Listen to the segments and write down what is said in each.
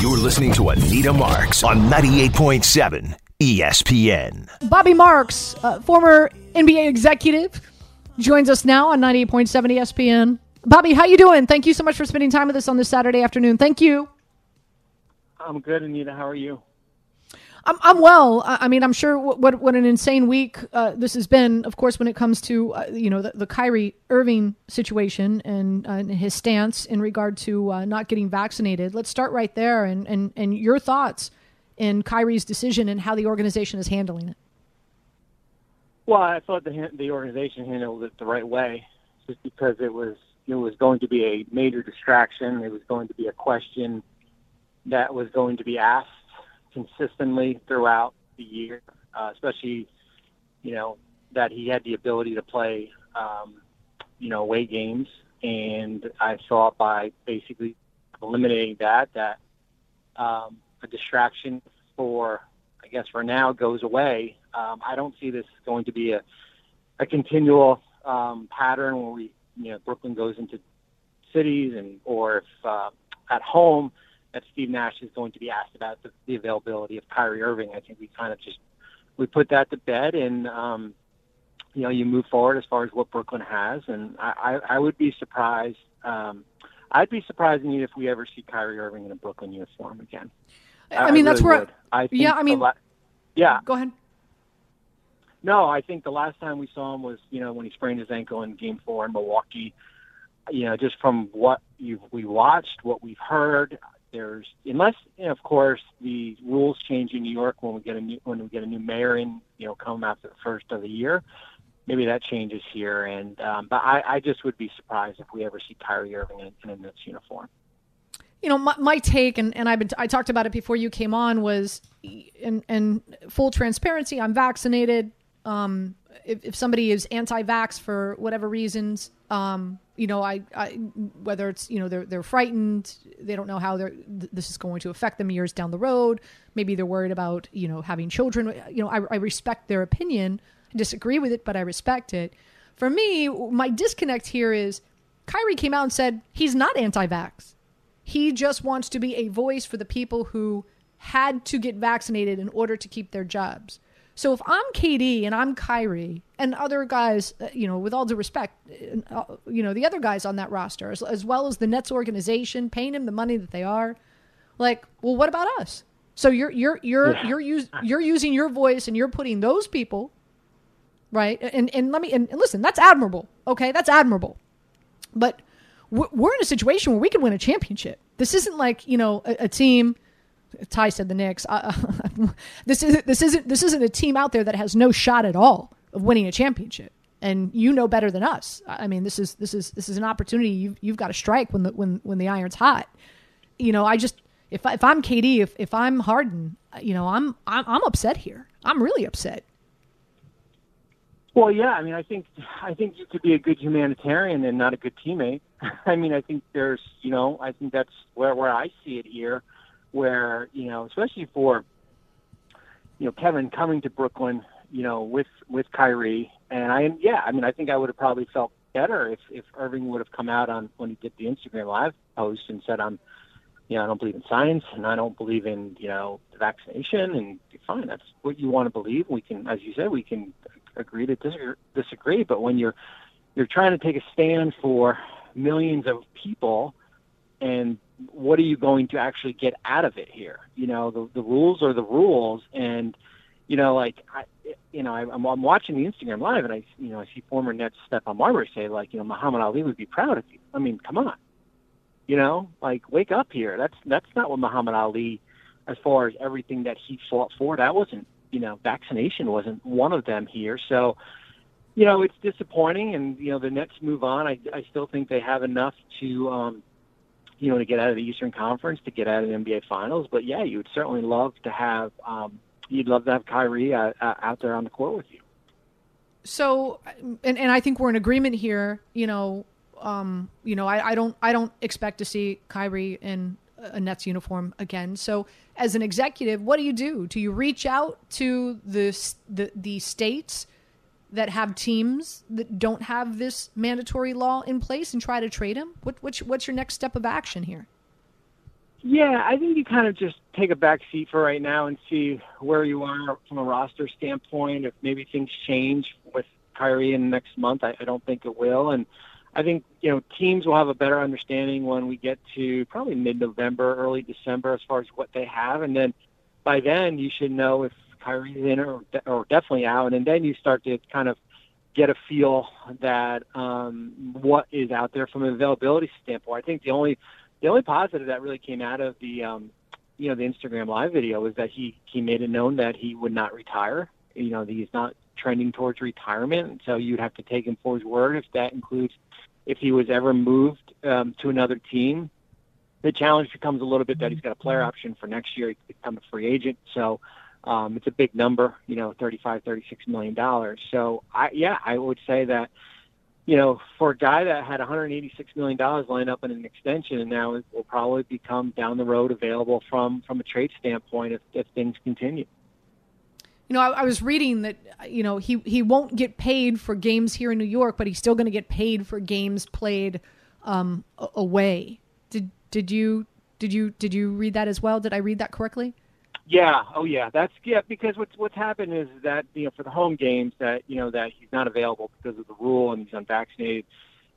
You're listening to Anita Marks on 98.7 ESPN. Bobby Marks, uh, former NBA executive, joins us now on 98.7 ESPN. Bobby, how you doing? Thank you so much for spending time with us on this Saturday afternoon. Thank you. I'm good, Anita. How are you? I'm, I'm well. I mean, I'm sure what what, what an insane week uh, this has been. Of course, when it comes to uh, you know the, the Kyrie Irving situation and, uh, and his stance in regard to uh, not getting vaccinated. Let's start right there, and, and and your thoughts in Kyrie's decision and how the organization is handling it. Well, I thought the the organization handled it the right way, just because it was it was going to be a major distraction. It was going to be a question that was going to be asked consistently throughout the year, uh, especially, you know, that he had the ability to play, um, you know, away games. And I thought by basically eliminating that, that um, a distraction for, I guess, for now goes away. Um, I don't see this going to be a, a continual um, pattern where we, you know, Brooklyn goes into cities and, or if uh, at home, that Steve Nash is going to be asked about the, the availability of Kyrie Irving. I think we kind of just we put that to bed, and um, you know, you move forward as far as what Brooklyn has, and I, I, I would be surprised. Um, I'd be surprised if we ever see Kyrie Irving in a Brooklyn uniform again. I, I mean, that's where. I, I yeah, I mean, la- yeah. Go ahead. No, I think the last time we saw him was, you know, when he sprained his ankle in Game Four in Milwaukee. You know, just from what you we watched, what we've heard, there's unless you know, of course the rules change in New York when we get a new when we get a new mayor in you know come after the first of the year maybe that changes here. And um, but I, I just would be surprised if we ever see Kyrie Irving in, in Knicks uniform. You know my, my take and, and I've been I talked about it before you came on was in, in full transparency I'm vaccinated. Um, if, if somebody is anti-vax for whatever reasons um, you know, I, I, whether it's you know they're they're frightened, they don't know how they're th- this is going to affect them years down the road. Maybe they're worried about you know having children. You know, I, I respect their opinion. I disagree with it, but I respect it. For me, my disconnect here is Kyrie came out and said he's not anti-vax. He just wants to be a voice for the people who had to get vaccinated in order to keep their jobs. So if I'm KD and I'm Kyrie and other guys, uh, you know, with all due respect, uh, you know, the other guys on that roster, as, as well as the Nets organization, paying him the money that they are, like, well, what about us? So you're you're you're yeah. you're use, you're using your voice and you're putting those people, right? And and let me and, and listen, that's admirable. Okay, that's admirable, but we're in a situation where we could win a championship. This isn't like you know a, a team Ty said the Knicks. Uh, this is this isn't this isn't a team out there that has no shot at all of winning a championship. And you know better than us. I mean, this is this is this is an opportunity you've you've got to strike when the when when the iron's hot. You know, I just if if I'm KD, if if I'm Harden, you know, I'm I'm, I'm upset here. I'm really upset. Well, yeah. I mean, I think I think you could be a good humanitarian and not a good teammate. I mean, I think there's, you know, I think that's where where I see it here where you know, especially for you know Kevin coming to Brooklyn, you know, with with Kyrie, and I yeah, I mean, I think I would have probably felt better if if Irving would have come out on when he did the Instagram live post and said, "I'm, you know, I don't believe in science and I don't believe in you know the vaccination." And fine, that's what you want to believe. We can, as you said, we can agree to disagree, disagree. But when you're you're trying to take a stand for millions of people and what are you going to actually get out of it here? You know, the the rules are the rules, and you know, like I, you know, I, I'm, I'm watching the Instagram live, and I, you know, I see former Nets Stephon Marbury say like, you know, Muhammad Ali would be proud of you. I mean, come on, you know, like wake up here. That's that's not what Muhammad Ali, as far as everything that he fought for, that wasn't, you know, vaccination wasn't one of them here. So, you know, it's disappointing, and you know, the Nets move on. I I still think they have enough to. um you know, to get out of the Eastern Conference, to get out of the NBA Finals. But yeah, you would certainly love to have, um, you'd love to have Kyrie uh, uh, out there on the court with you. So, and and I think we're in agreement here. You know, um, you know, I, I don't I don't expect to see Kyrie in a Nets uniform again. So, as an executive, what do you do? Do you reach out to the the, the states? That have teams that don't have this mandatory law in place and try to trade him? What, what's, what's your next step of action here? Yeah, I think you kind of just take a back seat for right now and see where you are from a roster standpoint. If maybe things change with Kyrie in next month, I, I don't think it will. And I think you know teams will have a better understanding when we get to probably mid-November, early December, as far as what they have, and then by then you should know if Kyrie's in or, or definitely out, and then you start to kind of get a feel that um, what is out there from an availability standpoint. I think the only the only positive that really came out of the um, you know the Instagram live video was that he he made it known that he would not retire. You know he's not trending towards retirement, so you'd have to take him for his word if that includes if he was ever moved um, to another team. The challenge becomes a little bit that he's got a player option for next year. He could become a free agent, so um, it's a big number, you know, 35, 36 million dollars. So I, yeah, I would say that, you know, for a guy that had 186 million dollars lined up in an extension, and now it will probably become down the road available from from a trade standpoint if, if things continue. You know, I, I was reading that you know he he won't get paid for games here in New York, but he's still going to get paid for games played um, away. Did did you did you did you read that as well? Did I read that correctly? Yeah. Oh, yeah. That's yeah. Because what's what's happened is that you know for the home games that you know that he's not available because of the rule and he's unvaccinated.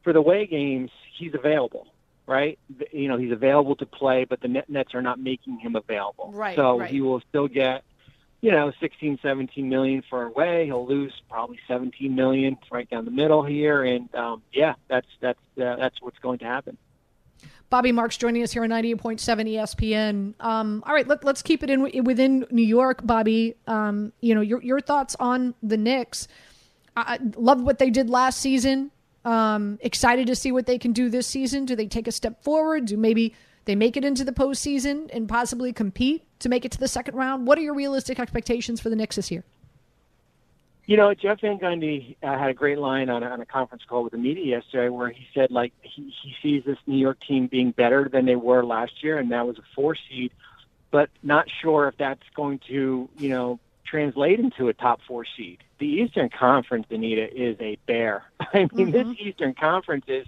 For the away games, he's available, right? You know, he's available to play, but the net nets are not making him available. Right. So right. he will still get, you know, 16, 17 million for away. He'll lose probably 17 million right down the middle here, and um, yeah, that's that's uh, that's what's going to happen. Bobby Marks joining us here on 98.7 ESPN. Um, all right, let, us keep it in within New York, Bobby. Um, you know, your, your thoughts on the Knicks. I love what they did last season. Um, excited to see what they can do this season. Do they take a step forward? Do maybe they make it into the postseason and possibly compete to make it to the second round? What are your realistic expectations for the Knicks this year? You know, Jeff Van Gundy uh, had a great line on a, on a conference call with the media yesterday where he said, like, he, he sees this New York team being better than they were last year, and that was a four seed, but not sure if that's going to, you know, translate into a top four seed. The Eastern Conference, Anita, is a bear. I mean, mm-hmm. this Eastern Conference is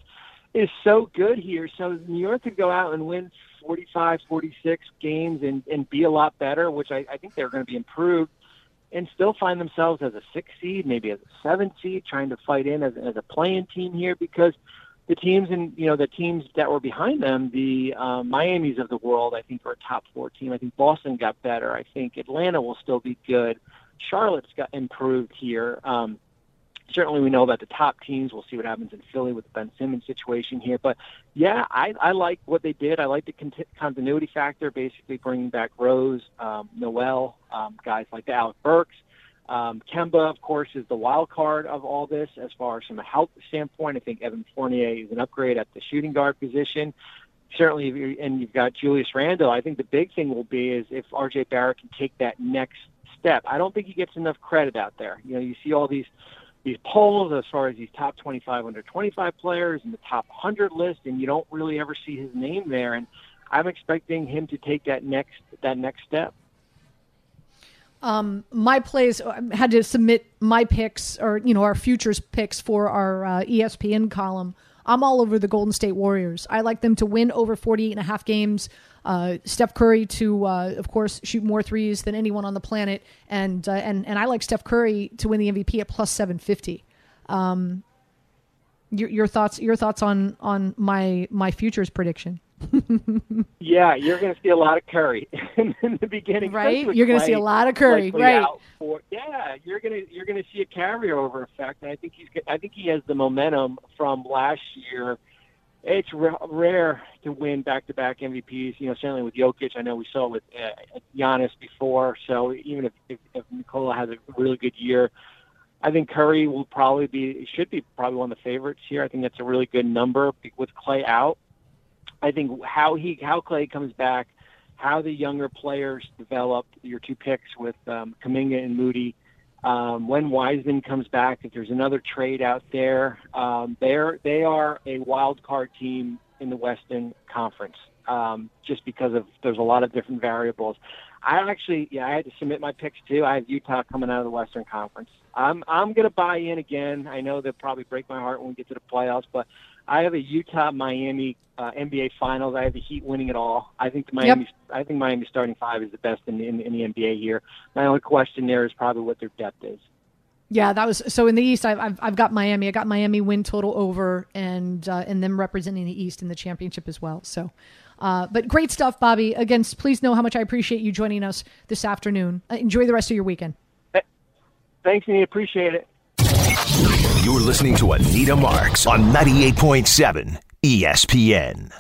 is so good here. So New York could go out and win 45, 46 games and, and be a lot better, which I, I think they're going to be improved and still find themselves as a six seed, maybe as a seven seed, trying to fight in as, as a playing team here because the teams and you know the teams that were behind them, the uh, Miami's of the world, I think are a top four team. I think Boston got better. I think Atlanta will still be good. Charlotte's got improved here. Um, certainly we know about the top teams. We'll see what happens in Philly with the Ben Simmons situation here. But yeah, I, I like what they did. I like the con- continuity factor, basically bringing back Rose, um, Noel, um, guys like the Alec Burks. Um, Kemba, of course, is the wild card of all this as far as from a health standpoint. I think Evan Fournier is an upgrade at the shooting guard position. Certainly, and you've got Julius Randle. I think the big thing will be is if RJ Barrett can take that next step. I don't think he gets enough credit out there. You know, you see all these these polls as far as these top 25 under 25 players and the top 100 list, and you don't really ever see his name there. And I'm expecting him to take that next that next step. Um, my plays I had to submit my picks or you know our futures picks for our uh, ESPN column. I'm all over the Golden State Warriors. I like them to win over 48 and a half games. Uh, Steph Curry to, uh, of course, shoot more threes than anyone on the planet, and uh, and and I like Steph Curry to win the MVP at plus 750. Um, your, your thoughts your thoughts on on my my futures prediction? yeah, you're going to see a lot of Curry in, the beginning, right? You're going to see a lot of Curry, right? For, yeah, you're going to you're going to see a carryover effect, and I think he's I think he has the momentum from last year it's r- rare to win back-to-back MVPs. You know, certainly with Jokic, I know we saw it with uh, Giannis before. So even if, if, if Nikola has a really good year, I think Curry will probably be should be probably one of the favorites here. I think that's a really good number with Clay out. I think how he how Clay comes back, how the younger players develop. Your two picks with um, Kuminga and Moody um, when Wiseman comes back, if there's another trade out there, um, they're they are a wild card team in the Western Conference. Um, just because of there's a lot of different variables. I actually, yeah, I had to submit my picks too. I have Utah coming out of the Western Conference. I'm I'm gonna buy in again. I know they'll probably break my heart when we get to the playoffs, but I have a Utah Miami uh, NBA Finals. I have the Heat winning it all. I think the Miami. Yep. I think Miami starting five is the best in, in, in the NBA here. My only question there is probably what their depth is. Yeah, that was so. In the East, I've I've, I've got Miami. I got Miami win total over, and uh, and them representing the East in the championship as well. So, uh, but great stuff, Bobby. Again, please know how much I appreciate you joining us this afternoon. Uh, enjoy the rest of your weekend. Thanks, Anita. Appreciate it. You're listening to Anita Marks on 98.7 ESPN.